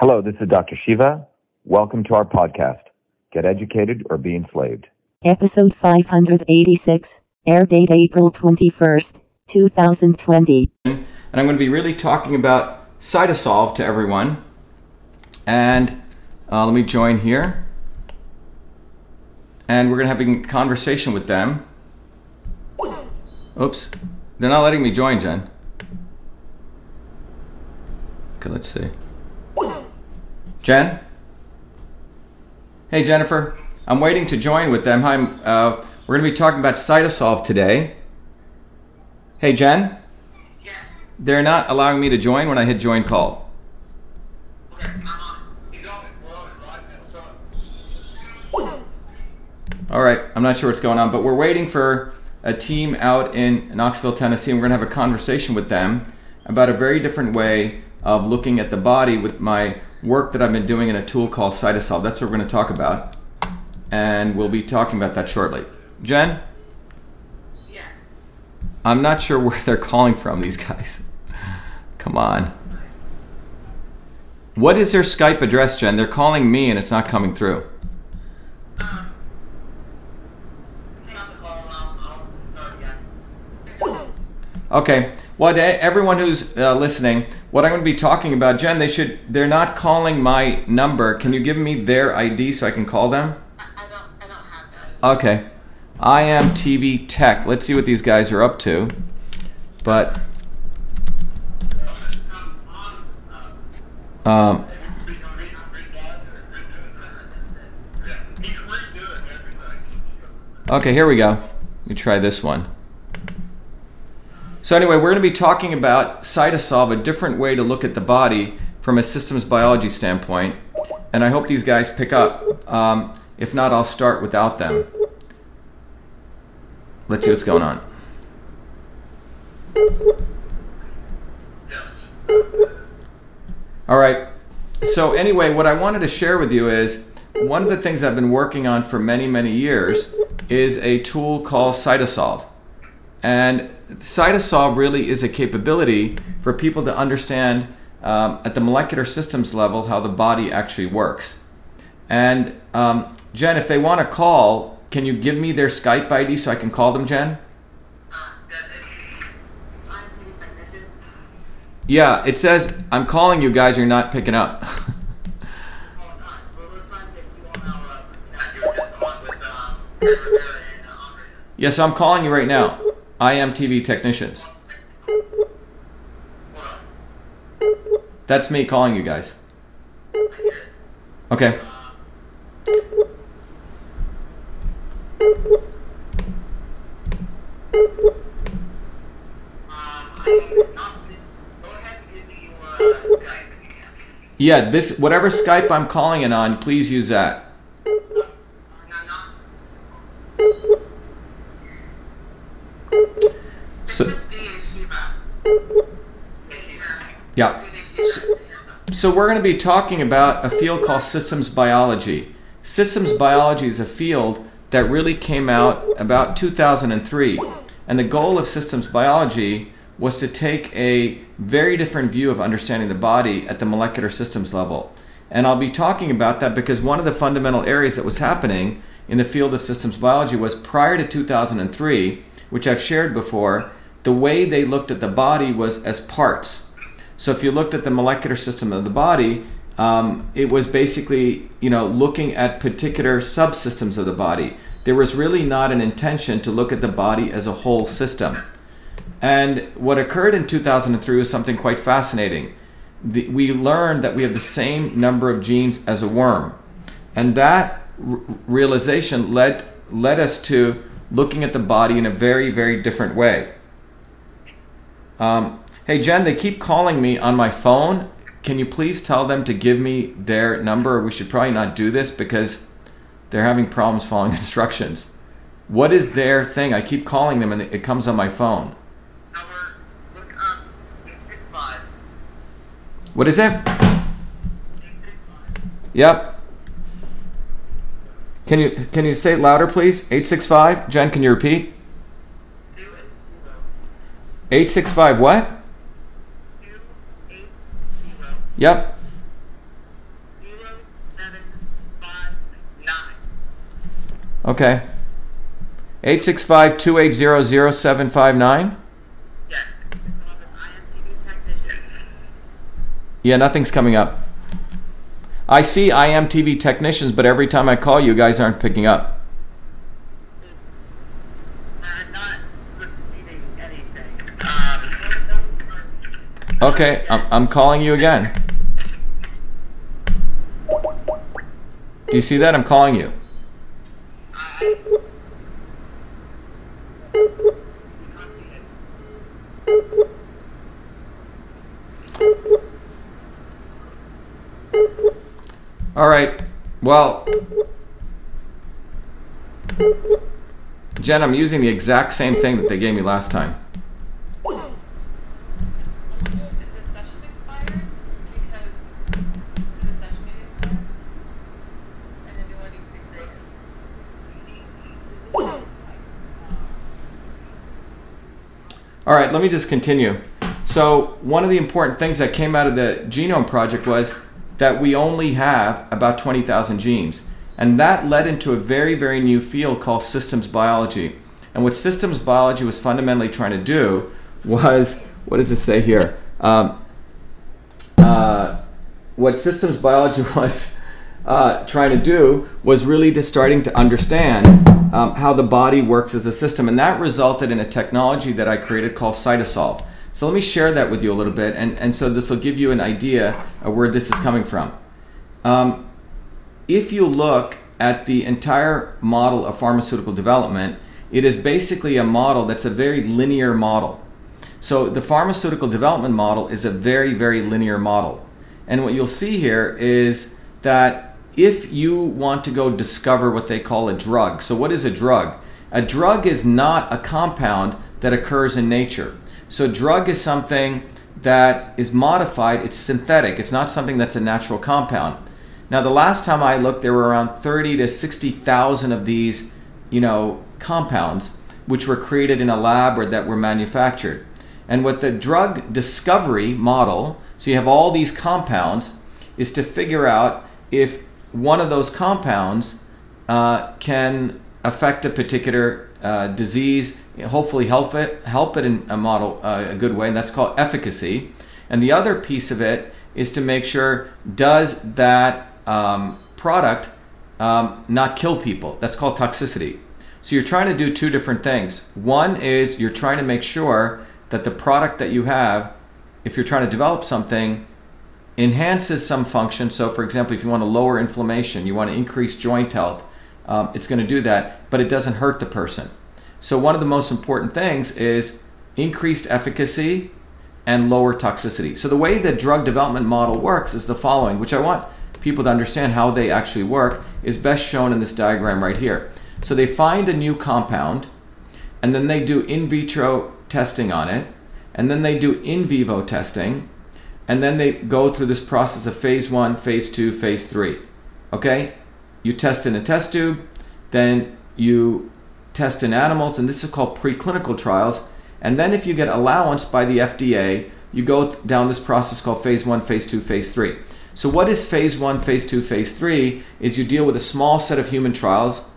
Hello, this is Dr. Shiva. Welcome to our podcast, Get Educated or Be Enslaved. Episode 586, air date April 21st, 2020. and I'm going to be really talking about Cytosolve to everyone. And uh, let me join here. And we're going to have a conversation with them. Oops. They're not letting me join, Jen. Okay, let's see. Jen? Hey, Jennifer. I'm waiting to join with them. Hi, uh, we're going to be talking about Cytosolve today. Hey, Jen? They're not allowing me to join when I hit join call. All right, I'm not sure what's going on, but we're waiting for a team out in Knoxville, Tennessee, and we're going to have a conversation with them about a very different way of looking at the body with my work that I've been doing in a tool called Cytosolve. That's what we're going to talk about, and we'll be talking about that shortly. Jen? Yes. I'm not sure where they're calling from, these guys. Come on. What is their Skype address, Jen? They're calling me and it's not coming through. Okay. Well, to everyone who's uh, listening, what I'm going to be talking about, Jen, they should. They're not calling my number. Can you give me their ID so I can call them? I, I don't, I don't have those. Okay. I am TV Tech. Let's see what these guys are up to. But um, okay, here we go. Let me try this one. So anyway, we're going to be talking about Cytosolve, a different way to look at the body from a systems biology standpoint. And I hope these guys pick up. Um, if not, I'll start without them. Let's see what's going on. All right. So anyway, what I wanted to share with you is one of the things I've been working on for many, many years is a tool called Cytosolve. And Cytosolve really is a capability for people to understand um, at the molecular systems level how the body actually works. And um, Jen, if they want to call, can you give me their Skype ID so I can call them, Jen? Yeah, it says I'm calling you guys. You're not picking up. yes, I'm calling you right now. I am TV technicians. That's me calling you guys. Okay. Yeah, this whatever Skype I'm calling it on, please use that. So, yeah. So, so we're going to be talking about a field called systems biology. Systems biology is a field that really came out about 2003. And the goal of systems biology was to take a very different view of understanding the body at the molecular systems level. And I'll be talking about that because one of the fundamental areas that was happening in the field of systems biology was prior to 2003, which I've shared before, the way they looked at the body was as parts. So if you looked at the molecular system of the body, um, it was basically you know looking at particular subsystems of the body. There was really not an intention to look at the body as a whole system. And what occurred in 2003 was something quite fascinating. The, we learned that we have the same number of genes as a worm, and that realization led led us to looking at the body in a very very different way. Um, hey Jen, they keep calling me on my phone. Can you please tell them to give me their number? We should probably not do this because they're having problems following instructions. What is their thing? I keep calling them and it comes on my phone. What is it? Yep. Can you can you say it louder, please? Eight six five. Jen, can you repeat? Eight six five. What? Yep. Okay. 865 280 0759? Yeah, nothing's coming up. I see IMTV technicians, but every time I call, you guys aren't picking up. Okay, I'm, I'm calling you again. Do you see that? I'm calling you. All right. Well, Jen, I'm using the exact same thing that they gave me last time. All right, let me just continue. So, one of the important things that came out of the genome project was that we only have about 20,000 genes. And that led into a very, very new field called systems biology. And what systems biology was fundamentally trying to do was what does it say here? Um, uh, what systems biology was uh, trying to do was really just starting to understand um, how the body works as a system. And that resulted in a technology that I created called Cytosolve. So let me share that with you a little bit. And, and so this will give you an idea of where this is coming from. Um, if you look at the entire model of pharmaceutical development, it is basically a model that's a very linear model. So the pharmaceutical development model is a very, very linear model. And what you'll see here is that if you want to go discover what they call a drug, so what is a drug? A drug is not a compound that occurs in nature. So drug is something that is modified, it's synthetic, it's not something that's a natural compound. Now the last time I looked there were around 30 to 60,000 of these, you know, compounds which were created in a lab or that were manufactured. And what the drug discovery model, so you have all these compounds, is to figure out if one of those compounds uh, can affect a particular uh, disease, hopefully help it, help it in a model uh, a good way, and that's called efficacy. And the other piece of it is to make sure does that um, product um, not kill people? That's called toxicity. So you're trying to do two different things. One is you're trying to make sure that the product that you have, if you're trying to develop something, enhances some function. So, for example, if you want to lower inflammation, you want to increase joint health, um, it's going to do that, but it doesn't hurt the person. So, one of the most important things is increased efficacy and lower toxicity. So, the way the drug development model works is the following, which I want people to understand how they actually work, is best shown in this diagram right here. So, they find a new compound and then they do in vitro testing on it, and then they do in vivo testing, and then they go through this process of phase one, phase two, phase three. Okay? You test in a test tube, then you test in animals, and this is called preclinical trials. And then if you get allowance by the FDA, you go down this process called phase one, phase two, phase three. So what is phase one, phase two, phase three? Is you deal with a small set of human trials,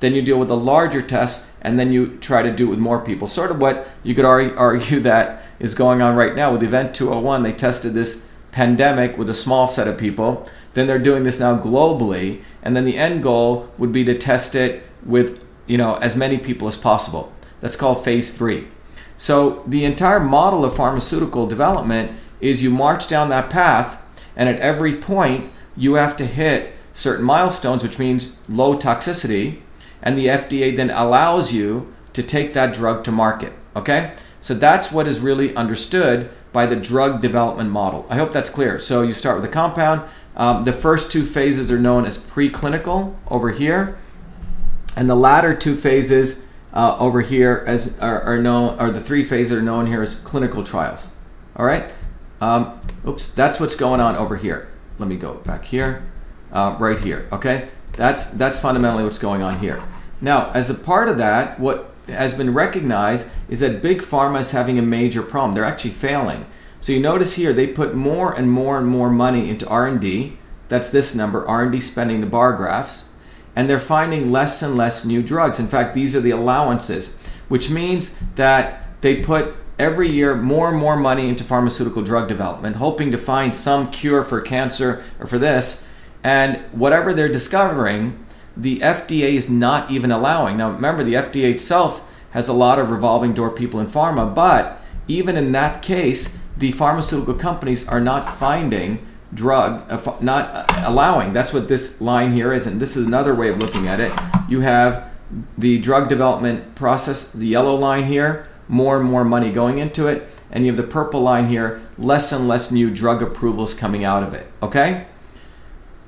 then you deal with a larger test, and then you try to do it with more people. Sort of what you could argue that is going on right now with Event 201. They tested this pandemic with a small set of people. Then they're doing this now globally, and then the end goal would be to test it with you know as many people as possible. That's called phase three. So the entire model of pharmaceutical development is you march down that path, and at every point you have to hit certain milestones, which means low toxicity, and the FDA then allows you to take that drug to market. Okay? So that's what is really understood by the drug development model. I hope that's clear. So you start with a compound. Um, the first two phases are known as preclinical over here, and the latter two phases uh, over here as are, are known, or the three phases are known here as clinical trials. All right. Um, oops, that's what's going on over here. Let me go back here, uh, right here. Okay, that's that's fundamentally what's going on here. Now, as a part of that, what has been recognized is that big pharma is having a major problem. They're actually failing. So you notice here they put more and more and more money into R&D. That's this number, R&D spending the bar graphs. and they're finding less and less new drugs. In fact, these are the allowances, which means that they put every year more and more money into pharmaceutical drug development, hoping to find some cure for cancer or for this. And whatever they're discovering, the FDA is not even allowing. Now, remember, the FDA itself has a lot of revolving door people in pharma, but even in that case, the pharmaceutical companies are not finding drug, uh, not uh, allowing. That's what this line here is, and this is another way of looking at it. You have the drug development process, the yellow line here, more and more money going into it, and you have the purple line here, less and less new drug approvals coming out of it. Okay.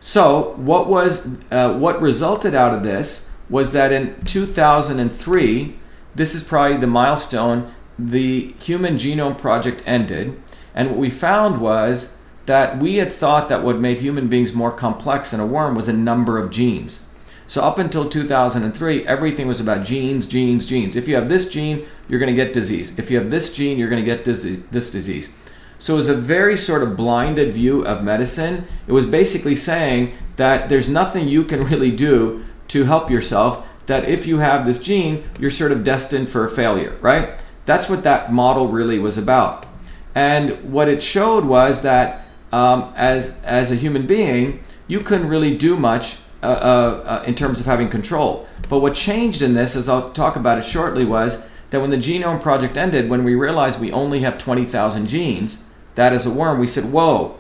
So what was uh, what resulted out of this was that in 2003, this is probably the milestone. The Human Genome Project ended, and what we found was that we had thought that what made human beings more complex than a worm was a number of genes. So up until 2003, everything was about genes, genes, genes. If you have this gene, you're going to get disease. If you have this gene, you're going to get this, this disease. So it was a very sort of blinded view of medicine. It was basically saying that there's nothing you can really do to help yourself, that if you have this gene, you're sort of destined for failure, right? That's what that model really was about. And what it showed was that um, as, as a human being, you couldn't really do much uh, uh, uh, in terms of having control. But what changed in this, as I'll talk about it shortly, was that when the Genome Project ended, when we realized we only have 20,000 genes, that is a worm, we said, whoa,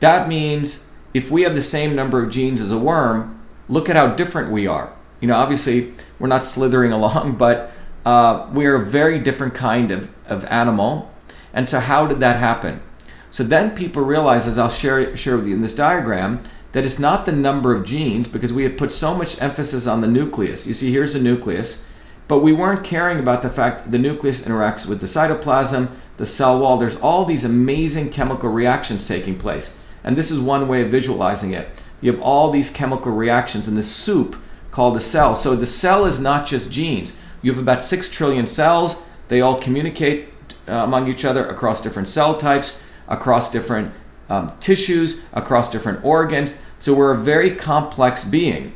that means if we have the same number of genes as a worm, look at how different we are. You know, obviously, we're not slithering along, but uh, we're a very different kind of, of animal. And so, how did that happen? So then people realize, as I'll share, share with you in this diagram, that it's not the number of genes because we had put so much emphasis on the nucleus. You see, here's the nucleus, but we weren't caring about the fact the nucleus interacts with the cytoplasm, the cell wall. There's all these amazing chemical reactions taking place. And this is one way of visualizing it. You have all these chemical reactions in this soup called the cell. So the cell is not just genes. You have about 6 trillion cells. They all communicate uh, among each other across different cell types, across different um, tissues, across different organs. So we're a very complex being.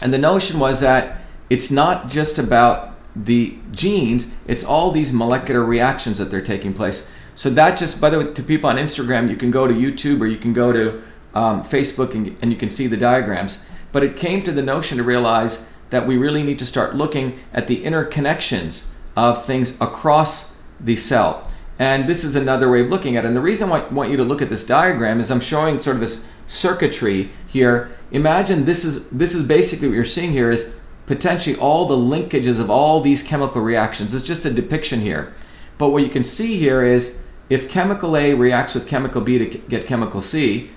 And the notion was that it's not just about the genes, it's all these molecular reactions that they're taking place. So that just, by the way, to people on Instagram, you can go to YouTube or you can go to um, Facebook and, and you can see the diagrams. But it came to the notion to realize that we really need to start looking at the interconnections of things across the cell. And this is another way of looking at it. And the reason why I want you to look at this diagram is I'm showing sort of this circuitry here. Imagine this is this is basically what you're seeing here is potentially all the linkages of all these chemical reactions. It's just a depiction here. But what you can see here is if chemical A reacts with chemical B to get chemical C,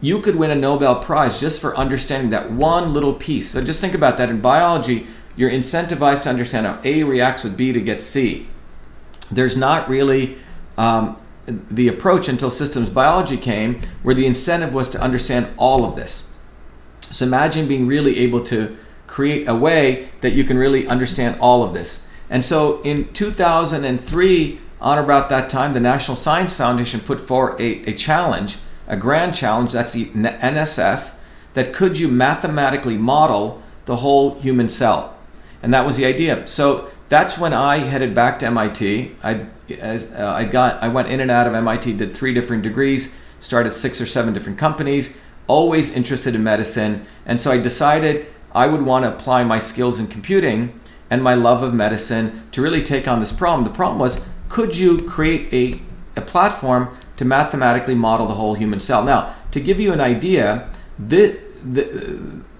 you could win a Nobel Prize just for understanding that one little piece. So just think about that in biology, you're incentivized to understand how A reacts with B to get C. There's not really um, the approach until systems biology came, where the incentive was to understand all of this. So imagine being really able to create a way that you can really understand all of this. And so in 2003, on about that time, the National Science Foundation put forward a, a challenge, a grand challenge, that's the NSF, that could you mathematically model the whole human cell? And that was the idea. So that's when I headed back to MIT. I, as, uh, I got, I went in and out of MIT, did three different degrees, started six or seven different companies, always interested in medicine. And so I decided I would want to apply my skills in computing and my love of medicine to really take on this problem. The problem was, could you create a, a platform to mathematically model the whole human cell? Now, to give you an idea, this,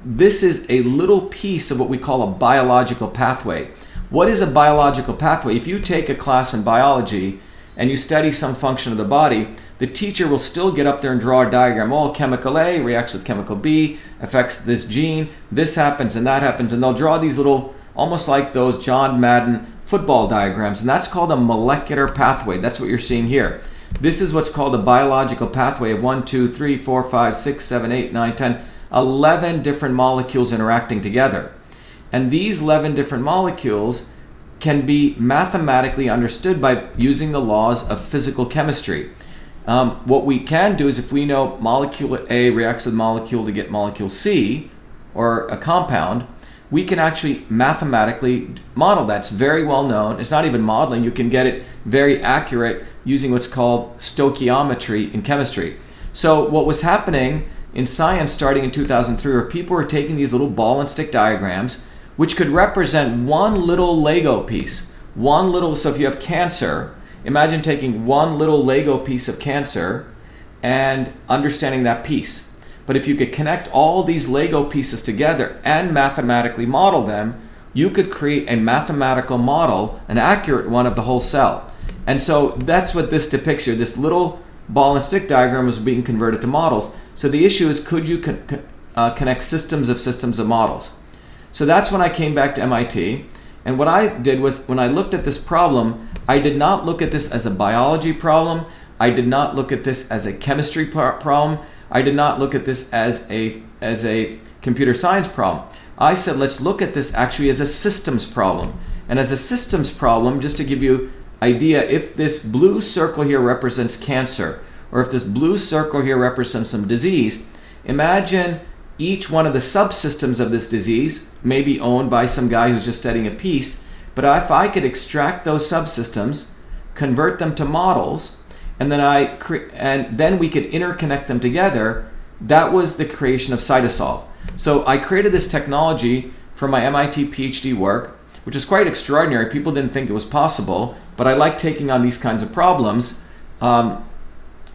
this is a little piece of what we call a biological pathway. What is a biological pathway? If you take a class in biology and you study some function of the body, the teacher will still get up there and draw a diagram. Oh, chemical A reacts with chemical B, affects this gene, this happens and that happens, and they'll draw these little, almost like those John Madden football diagrams, and that's called a molecular pathway. That's what you're seeing here. This is what's called a biological pathway of 1, 2, 3, 4, 5, 6, 7, 8, 9, 10, 11 different molecules interacting together. And these 11 different molecules can be mathematically understood by using the laws of physical chemistry. Um, what we can do is if we know molecule A reacts with molecule to get molecule C, or a compound, we can actually mathematically model that. It's very well known. It's not even modeling. You can get it very accurate using what's called stoichiometry in chemistry. So what was happening in science starting in 2003 were people were taking these little ball and stick diagrams which could represent one little Lego piece. One little so if you have cancer, imagine taking one little Lego piece of cancer and understanding that piece. But if you could connect all these Lego pieces together and mathematically model them, you could create a mathematical model, an accurate one of the whole cell. And so that's what this depicts here. This little ball and stick diagram was being converted to models. So the issue is could you con- con- uh, connect systems of systems of models? So that's when I came back to MIT. And what I did was when I looked at this problem, I did not look at this as a biology problem. I did not look at this as a chemistry problem. I did not look at this as a as a computer science problem. I said let's look at this actually as a systems problem. And as a systems problem, just to give you idea, if this blue circle here represents cancer, or if this blue circle here represents some disease, imagine each one of the subsystems of this disease may be owned by some guy who's just studying a piece. But if I could extract those subsystems, convert them to models, and then I cre- and then we could interconnect them together, that was the creation of Cytosolve. So I created this technology for my MIT PhD work, which is quite extraordinary. People didn't think it was possible, but I like taking on these kinds of problems. Um,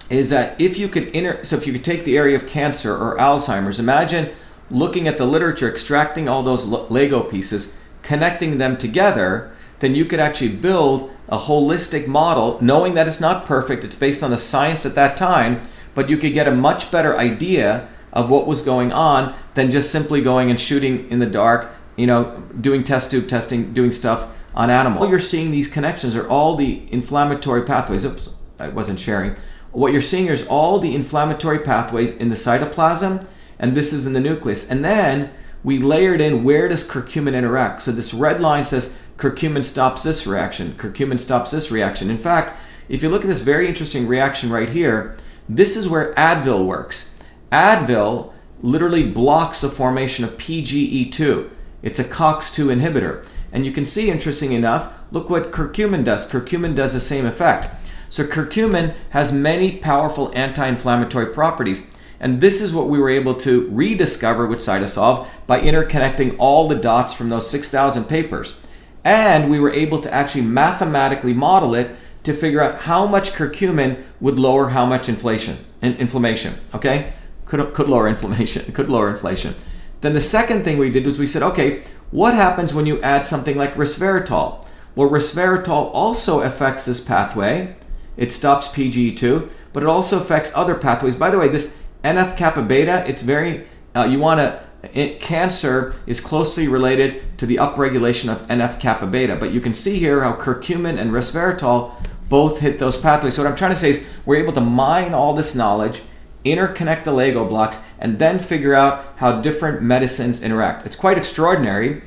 is that if you could inter- so if you could take the area of cancer or Alzheimer's, imagine looking at the literature, extracting all those Lego pieces, connecting them together, then you could actually build a holistic model, knowing that it's not perfect, it's based on the science at that time, but you could get a much better idea of what was going on than just simply going and shooting in the dark, you know, doing test tube testing, doing stuff on animals. All you're seeing these connections are all the inflammatory pathways. Oops, I wasn't sharing. What you're seeing is all the inflammatory pathways in the cytoplasm, and this is in the nucleus. And then we layered in where does curcumin interact. So this red line says curcumin stops this reaction, curcumin stops this reaction. In fact, if you look at this very interesting reaction right here, this is where Advil works. Advil literally blocks the formation of PGE2. It's a COX2 inhibitor. And you can see, interesting enough, look what curcumin does. Curcumin does the same effect. So curcumin has many powerful anti-inflammatory properties. And this is what we were able to rediscover with Cytosolve by interconnecting all the dots from those 6,000 papers. And we were able to actually mathematically model it to figure out how much curcumin would lower how much inflation, inflammation. Okay, could, could lower inflammation, could lower inflation. Then the second thing we did was we said, okay, what happens when you add something like resveratrol? Well, resveratrol also affects this pathway. It stops PGE2, but it also affects other pathways. By the way, this NF kappa beta, it's very, uh, you want to, cancer is closely related to the upregulation of NF kappa beta. But you can see here how curcumin and resveratrol both hit those pathways. So what I'm trying to say is we're able to mine all this knowledge, interconnect the Lego blocks, and then figure out how different medicines interact. It's quite extraordinary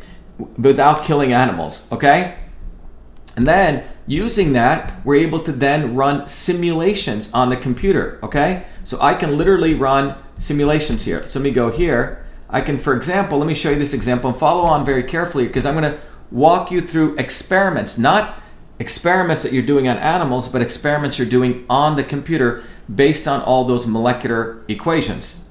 without killing animals, okay? And then using that, we're able to then run simulations on the computer, okay? So I can literally run simulations here. So let me go here. I can, for example, let me show you this example and follow on very carefully because I'm gonna walk you through experiments, not experiments that you're doing on animals, but experiments you're doing on the computer based on all those molecular equations.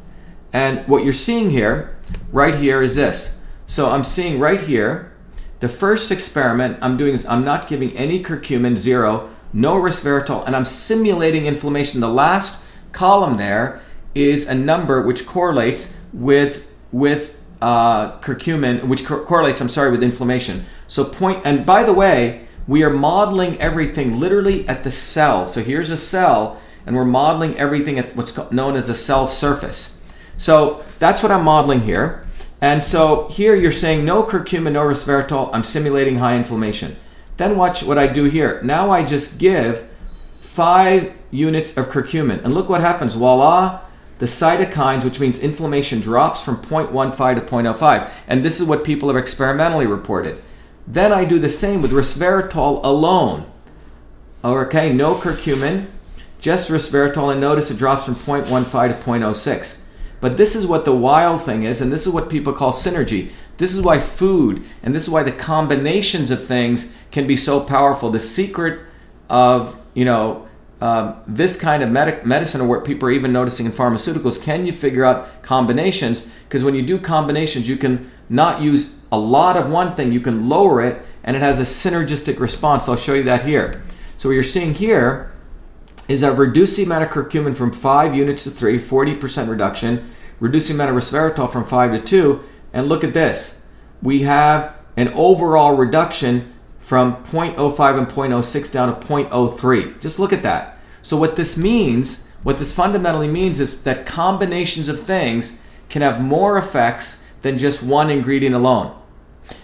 And what you're seeing here, right here, is this. So I'm seeing right here, the first experiment I'm doing is I'm not giving any curcumin, zero, no resveratrol, and I'm simulating inflammation. The last column there is a number which correlates with with uh, curcumin, which co- correlates, I'm sorry, with inflammation. So point, and by the way, we are modeling everything literally at the cell. So here's a cell, and we're modeling everything at what's known as a cell surface. So that's what I'm modeling here. And so here you're saying no curcumin, no resveratrol. I'm simulating high inflammation. Then watch what I do here. Now I just give five units of curcumin. And look what happens. Voila, the cytokines, which means inflammation, drops from 0.15 to 0.05. And this is what people have experimentally reported. Then I do the same with resveratrol alone. Okay, no curcumin, just resveratrol, and notice it drops from 0.15 to 0.06. But this is what the wild thing is, and this is what people call synergy. This is why food and this is why the combinations of things can be so powerful. The secret of, you know, um, this kind of medic- medicine or what people are even noticing in pharmaceuticals, can you figure out combinations? Because when you do combinations, you can not use a lot of one thing, you can lower it, and it has a synergistic response. I'll show you that here. So what you're seeing here is a reducing amount of curcumin from 5 units to 3, 40% reduction, reducing amount of resveratrol from 5 to 2, and look at this. We have an overall reduction from 0.05 and 0.06 down to 0.03. Just look at that. So what this means, what this fundamentally means is that combinations of things can have more effects than just one ingredient alone.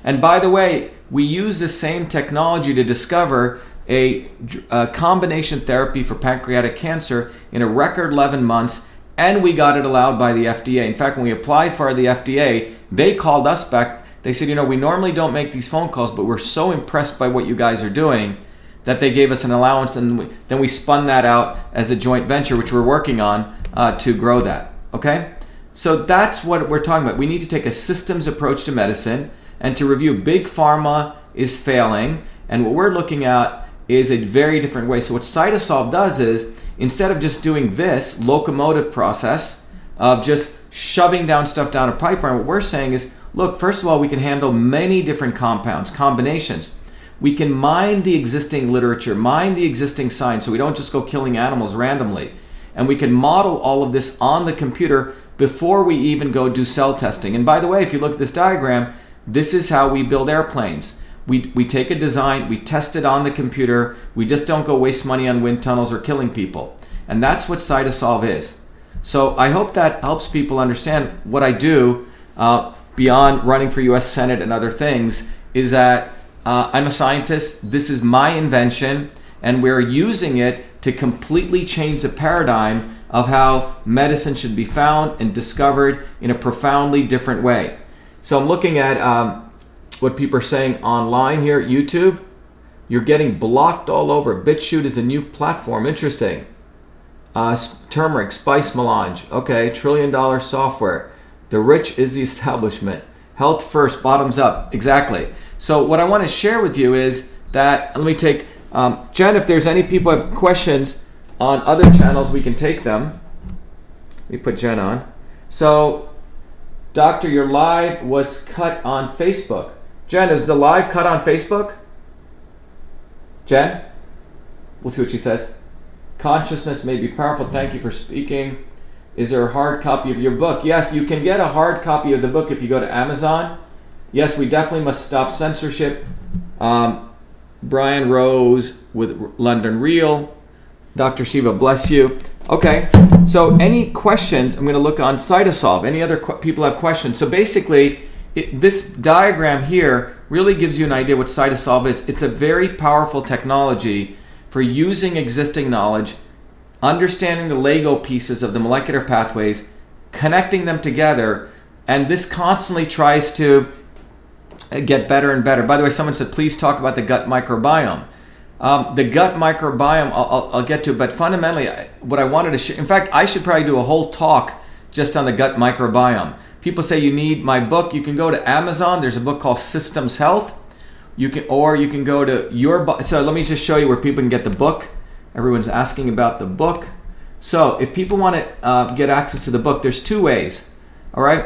And by the way, we use the same technology to discover a, a, combination therapy for pancreatic cancer in a record 11 months, and we got it allowed by the FDA. In fact, when we applied for the FDA, they called us back. They said, you know, we normally don't make these phone calls, but we're so impressed by what you guys are doing that they gave us an allowance, and we, then we spun that out as a joint venture, which we're working on uh, to grow that. Okay? So that's what we're talking about. We need to take a systems approach to medicine and to review big pharma is failing, and what we're looking at is a very different way. So what Cytosolve does is instead of just doing this locomotive process of just shoving down stuff down a pipeline, what we're saying is, look, first of all, we can handle many different compounds, combinations. We can mine the existing literature, mine the existing science, so we don't just go killing animals randomly. And we can model all of this on the computer before we even go do cell testing. And by the way, if you look at this diagram, this is how we build airplanes. We, we take a design, we test it on the computer, we just don't go waste money on wind tunnels or killing people. And that's what Cytosolve is. So I hope that helps people understand what I do uh, beyond running for US Senate and other things is that uh, I'm a scientist, this is my invention, and we're using it to completely change the paradigm of how medicine should be found and discovered in a profoundly different way. So I'm looking at um, what people are saying online here at YouTube. You're getting blocked all over. BitChute is a new platform. Interesting. Uh, turmeric, spice melange. Okay, trillion dollar software. The rich is the establishment. Health first, bottoms up. Exactly. So what I want to share with you is that let me take um, Jen. If there's any people have questions on other channels, we can take them. Let me put Jen on. So, Doctor, your live was cut on Facebook. Jen, is the live cut on Facebook? Jen? We'll see what she says. Consciousness may be powerful. Thank you for speaking. Is there a hard copy of your book? Yes, you can get a hard copy of the book if you go to Amazon. Yes, we definitely must stop censorship. Um, Brian Rose with London Real. Dr. Shiva, bless you. Okay, so any questions? I'm going to look on Cytosolve. Any other people have questions? So basically, it, this diagram here really gives you an idea what Cytosolve is. It's a very powerful technology for using existing knowledge, understanding the Lego pieces of the molecular pathways, connecting them together, and this constantly tries to get better and better. By the way, someone said, please talk about the gut microbiome. Um, the gut microbiome, I'll, I'll, I'll, get to, but fundamentally, what I wanted to share, in fact, I should probably do a whole talk just on the gut microbiome. People say you need my book. You can go to Amazon. There's a book called Systems Health. You can, or you can go to your. So let me just show you where people can get the book. Everyone's asking about the book. So if people want to uh, get access to the book, there's two ways. All right,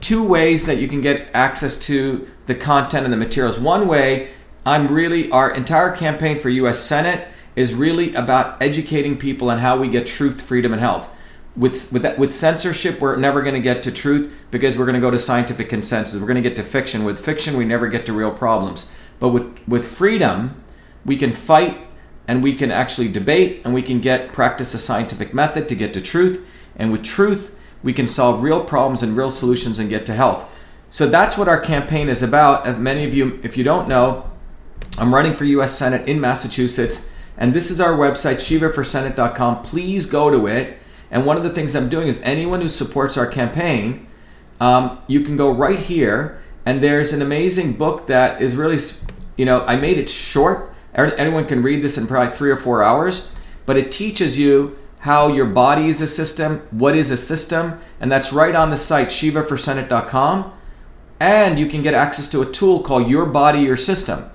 two ways that you can get access to the content and the materials. One way, I'm really our entire campaign for U.S. Senate is really about educating people on how we get truth, freedom, and health with with that, with censorship we're never going to get to truth because we're going to go to scientific consensus we're going to get to fiction with fiction we never get to real problems but with with freedom we can fight and we can actually debate and we can get practice a scientific method to get to truth. And with truth we can solve real problems and real solutions and get to health. So that's what our campaign is about. And many of you if you don't know i'm running for us senate in massachusetts. And this is our website shivaforsenate.com please go to it. And one of the things I'm doing is anyone who supports our campaign, um, you can go right here, and there's an amazing book that is really, you know, I made it short. Anyone can read this in probably three or four hours, but it teaches you how your body is a system, what is a system, and that's right on the site shivaforsenate.com. And you can get access to a tool called Your Body, Your System.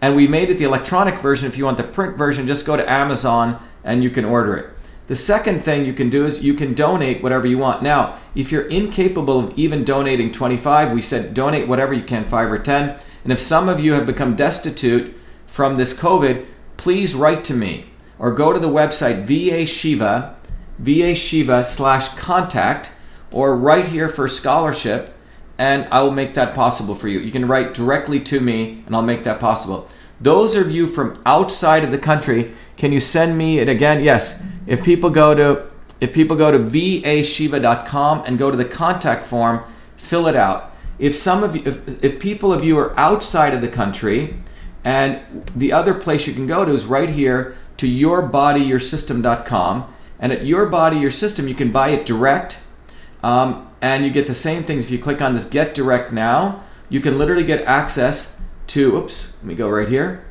And we made it the electronic version. If you want the print version, just go to Amazon and you can order it. The second thing you can do is you can donate whatever you want. Now, if you're incapable of even donating 25, we said donate whatever you can, 5 or 10. And if some of you have become destitute from this COVID, please write to me or go to the website VA Shiva, VA Shiva slash contact, or right here for scholarship, and I will make that possible for you. You can write directly to me, and I'll make that possible. Those of you from outside of the country, can you send me it again? Yes. If people go to if people go to vashiva.com and go to the contact form, fill it out. If some of you, if, if people of you are outside of the country, and the other place you can go to is right here to yourbodyyoursystem.com. And at Your Body Your System, you can buy it direct. Um, and you get the same things if you click on this Get Direct Now. You can literally get access to, oops, let me go right here,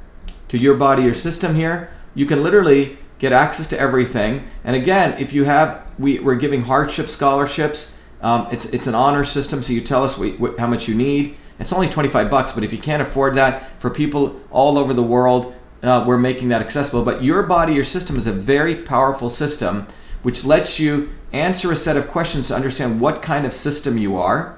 to Your Body Your System here. You can literally get access to everything. And again, if you have, we, we're giving hardship scholarships. Um, it's, it's an honor system, so you tell us what, what, how much you need. It's only 25 bucks, but if you can't afford that for people all over the world, uh, we're making that accessible. But your body, your system is a very powerful system which lets you answer a set of questions to understand what kind of system you are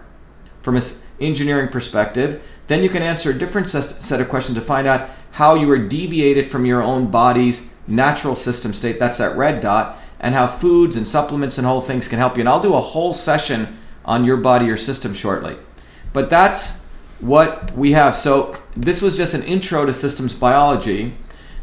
from an engineering perspective. Then you can answer a different set of questions to find out how you are deviated from your own body's natural system state. That's that red dot. And how foods and supplements and whole things can help you. And I'll do a whole session on your body, your system shortly. But that's what we have. So this was just an intro to systems biology,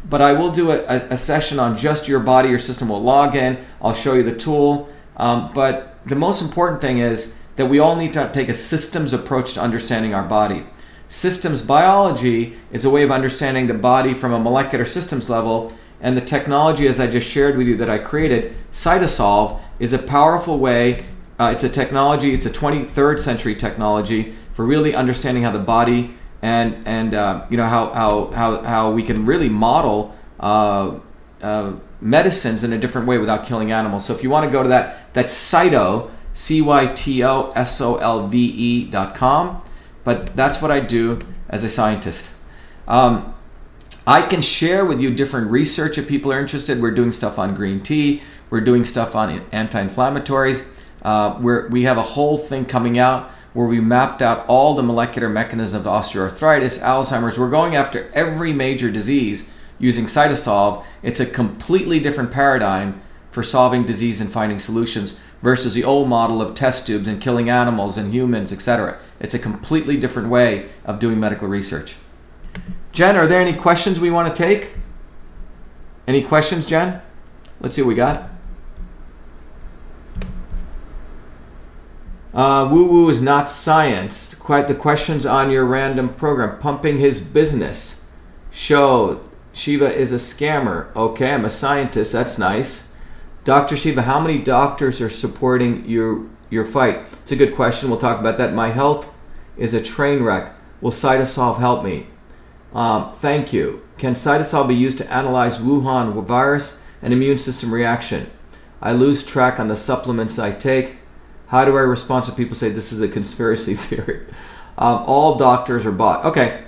but I will do a, a, session on just your body, your system. We'll log in. I'll show you the tool. Um, but the most important thing is that we all need to take a systems approach to understanding our body. Systems biology is a way of understanding the body from a molecular systems level, and the technology, as I just shared with you, that I created, Cytosolve, is a powerful way. Uh, it's a technology. It's a 23rd century technology for really understanding how the body and and uh, you know how, how how how we can really model uh, uh, medicines in a different way without killing animals. So if you want to go to that, that's Cyto C Y T O S O L V E dot com. But that's what I do as a scientist. Um, I can share with you different research if people are interested. We're doing stuff on green tea. We're doing stuff on anti-inflammatories. Uh, we're, we have a whole thing coming out where we mapped out all the molecular mechanisms of osteoarthritis, Alzheimer's. We're going after every major disease using Cytosolve. It's a completely different paradigm for solving disease and finding solutions versus the old model of test tubes and killing animals and humans, etc. It's a completely different way of doing medical research. Jen, are there any questions we want to take? Any questions, Jen? Let's see what we got. Uh, woo woo is not science. Quite the questions on your random program. Pumping his business. Show. Shiva is a scammer. Okay, I'm a scientist. That's nice. Dr. Shiva, how many doctors are supporting your your fight? It's a good question. We'll talk about that. My health is a train wreck. Will Cytosolve help me? Um, thank you. Can Cytosolve be used to analyze Wuhan virus and immune system reaction? I lose track on the supplements I take. How do I respond to people say this is a conspiracy theory? Um, all doctors are bought. Okay,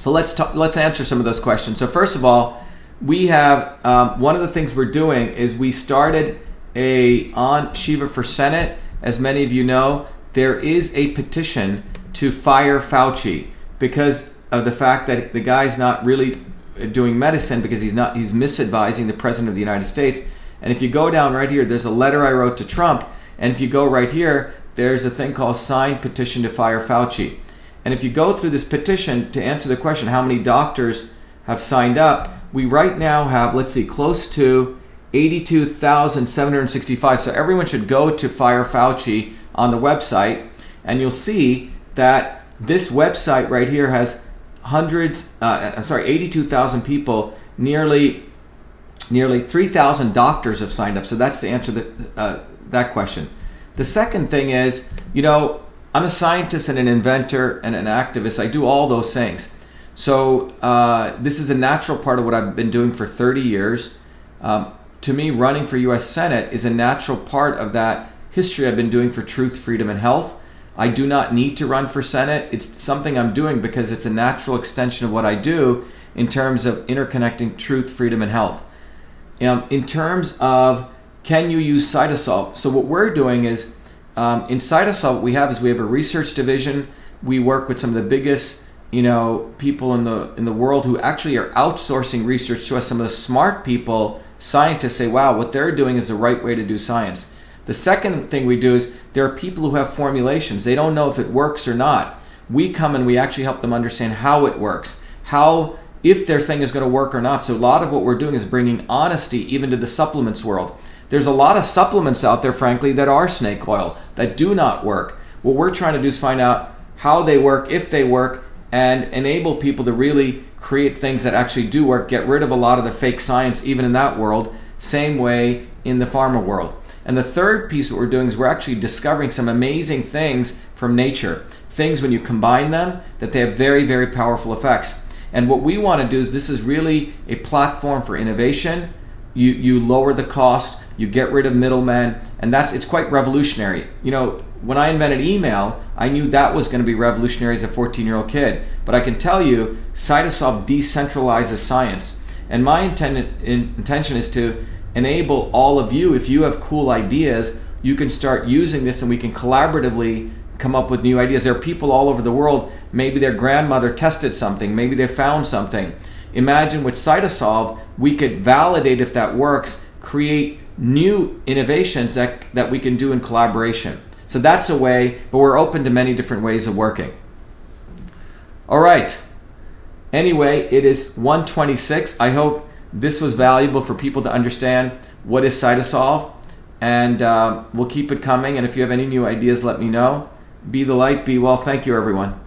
so let's talk, let's answer some of those questions. So first of all, we have um, one of the things we're doing is we started a on Shiva for Senate. As many of you know, there is a petition to fire Fauci because of the fact that the guy's not really doing medicine because he's not he's misadvising the president of the United States. And if you go down right here, there's a letter I wrote to Trump and if you go right here, there's a thing called signed petition to fire Fauci. And if you go through this petition to answer the question, how many doctors have signed up, we right now have, let's see, close to 82,765. So everyone should go to Fire Fauci on the website, and you'll see that this website right here has hundreds, uh, I'm sorry, 82,000 people, nearly nearly 3,000 doctors have signed up. So that's the answer that uh, that question. The second thing is, you know, I'm a scientist and an inventor and an activist. I do all those things. So uh, this is a natural part of what I've been doing for 30 years. Um, to me, running for U.S. Senate is a natural part of that history I've been doing for truth, freedom, and health. I do not need to run for Senate. It's something I'm doing because it's a natural extension of what I do in terms of interconnecting truth, freedom, and health. Um, in terms of can you use CytoSolve? So what we're doing is um, in CytoSolve, we have is we have a research division. We work with some of the biggest you know people in the in the world who actually are outsourcing research to us. Some of the smart people, scientists say, "Wow, what they're doing is the right way to do science." The second thing we do is there are people who have formulations. They don't know if it works or not. We come and we actually help them understand how it works, how if their thing is going to work or not. So a lot of what we're doing is bringing honesty even to the supplements world. There's a lot of supplements out there, frankly, that are snake oil that do not work. What we're trying to do is find out how they work, if they work, and enable people to really create things that actually do work, get rid of a lot of the fake science, even in that world. Same way in the pharma world. And the third piece, what we're doing is we're actually discovering some amazing things from nature. Things when you combine them that they have very, very powerful effects. And what we want to do is this is really a platform for innovation. You you lower the cost, you get rid of middlemen, and that's it's quite revolutionary. You know, when I invented email, I knew that was going to be revolutionary as a 14-year-old kid. But I can tell you, Cytosolve decentralizes science. And my intent, intention is to enable all of you, if you have cool ideas, you can start using this and we can collaboratively come up with new ideas. There are people all over the world, maybe their grandmother tested something, maybe they found something. Imagine with Cytosolve, we could validate if that works, create new innovations that, that we can do in collaboration. So that's a way, but we're open to many different ways of working. All right. Anyway, it is 126. I hope this was valuable for people to understand what is Cytosolve And uh, we'll keep it coming. And if you have any new ideas, let me know. Be the light, be well. Thank you, everyone.